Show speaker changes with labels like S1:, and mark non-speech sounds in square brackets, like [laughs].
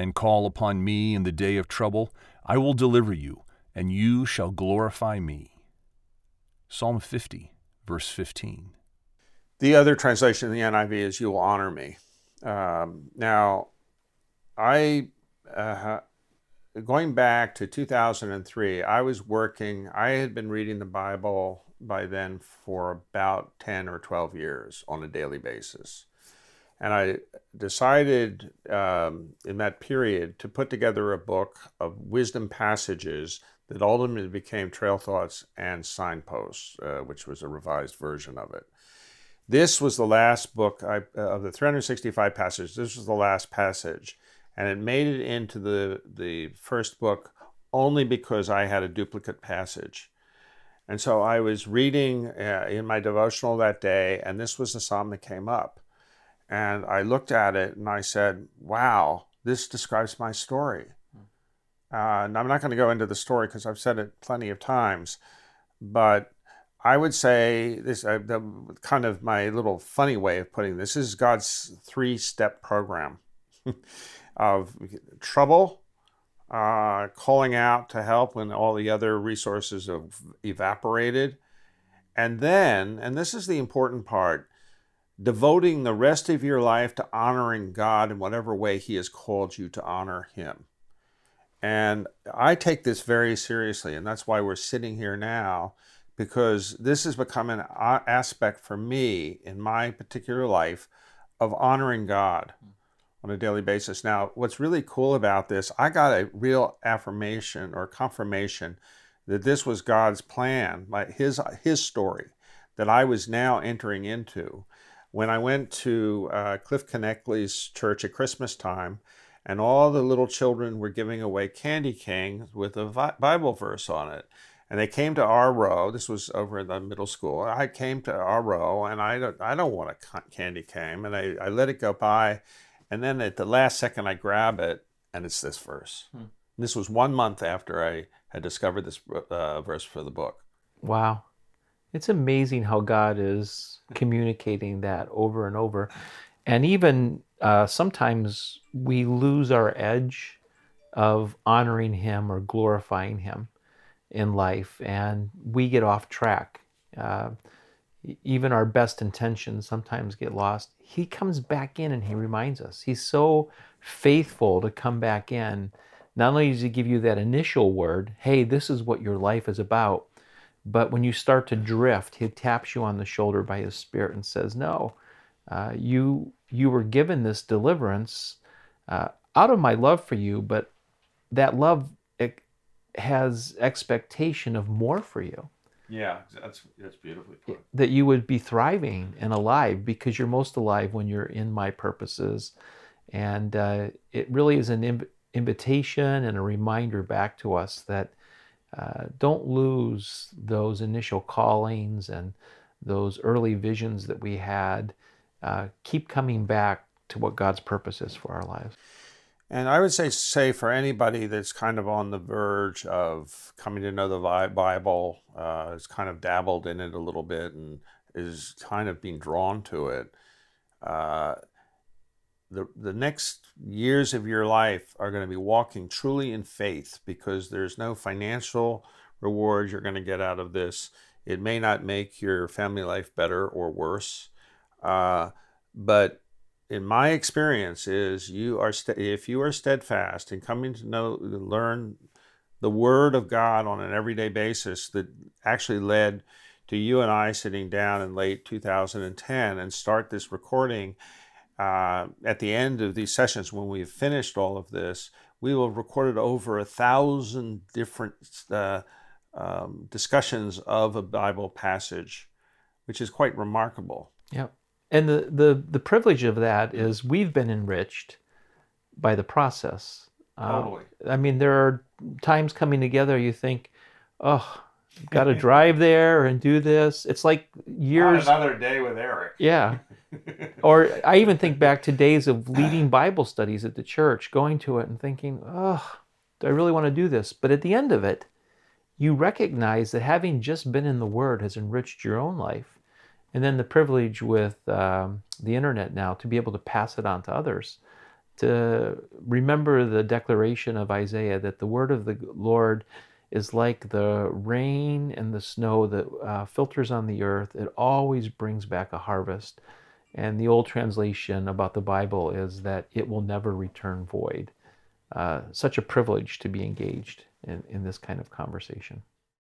S1: and call upon me in the day of trouble, I will deliver you, and you shall glorify me. Psalm 50, verse 15.
S2: The other translation in the NIV is, You will honor me. Um, now, I, uh, going back to 2003, I was working, I had been reading the Bible by then for about 10 or 12 years on a daily basis. And I decided um, in that period to put together a book of wisdom passages that ultimately became Trail Thoughts and Signposts, uh, which was a revised version of it. This was the last book I, uh, of the 365 passages. This was the last passage, and it made it into the the first book only because I had a duplicate passage. And so I was reading uh, in my devotional that day, and this was the psalm that came up. And I looked at it and I said, wow, this describes my story. Uh, and I'm not going to go into the story because I've said it plenty of times, but I would say this uh, the, kind of my little funny way of putting this is God's three step program [laughs] of trouble, uh, calling out to help when all the other resources have evaporated, and then, and this is the important part, devoting the rest of your life to honoring God in whatever way He has called you to honor Him. And I take this very seriously, and that's why we're sitting here now, because this has become an aspect for me in my particular life of honoring God on a daily basis. Now, what's really cool about this, I got a real affirmation or confirmation that this was God's plan, like his his story that I was now entering into when I went to uh, Cliff Knechtley's church at Christmas time, and all the little children were giving away candy canes with a Bible verse on it. And they came to our row. This was over in the middle school. I came to our row, and I don't, I don't want a candy cane, and I, I let it go by, and then at the last second, I grab it, and it's this verse. Hmm. This was one month after I had discovered this uh, verse for the book.
S3: Wow. It's amazing how God is [laughs] communicating that over and over. And even uh, sometimes we lose our edge of honoring Him or glorifying Him in life, and we get off track. Uh, even our best intentions sometimes get lost. He comes back in and He reminds us. He's so faithful to come back in. Not only does He give you that initial word, hey, this is what your life is about, but when you start to drift, he taps you on the shoulder by his spirit and says, No, uh, you, you were given this deliverance uh, out of my love for you, but that love has expectation of more for you.
S2: Yeah, that's that's beautifully put.
S3: That you would be thriving and alive because you're most alive when you're in my purposes, and uh, it really is an inv- invitation and a reminder back to us that uh, don't lose those initial callings and those early visions that we had. Uh, keep coming back to what God's purpose is for our lives.
S2: And I would say, say for anybody that's kind of on the verge of coming to know the Bible, uh, has kind of dabbled in it a little bit and is kind of being drawn to it, uh, the, the next years of your life are going to be walking truly in faith because there's no financial reward you're going to get out of this. It may not make your family life better or worse, uh, but in my experience is you are st- if you are steadfast in coming to know learn the word of God on an everyday basis that actually led to you and I sitting down in late 2010 and start this recording uh, at the end of these sessions, when we've finished all of this, we will have recorded over a thousand different uh, um, discussions of a Bible passage, which is quite remarkable.
S3: Yeah. And the, the, the privilege of that is we've been enriched by the process.
S2: Uh, totally.
S3: I mean, there are times coming together you think, oh, got to drive there and do this. It's like years.
S2: Not another day with Eric.
S3: Yeah. [laughs] or I even think back to days of leading Bible studies at the church, going to it and thinking, oh, do I really want to do this? But at the end of it, you recognize that having just been in the Word has enriched your own life. And then the privilege with um, the internet now to be able to pass it on to others to remember the declaration of Isaiah that the word of the Lord is like the rain and the snow that uh, filters on the earth. It always brings back a harvest. And the old translation about the Bible is that it will never return void. Uh, such a privilege to be engaged in, in this kind of conversation.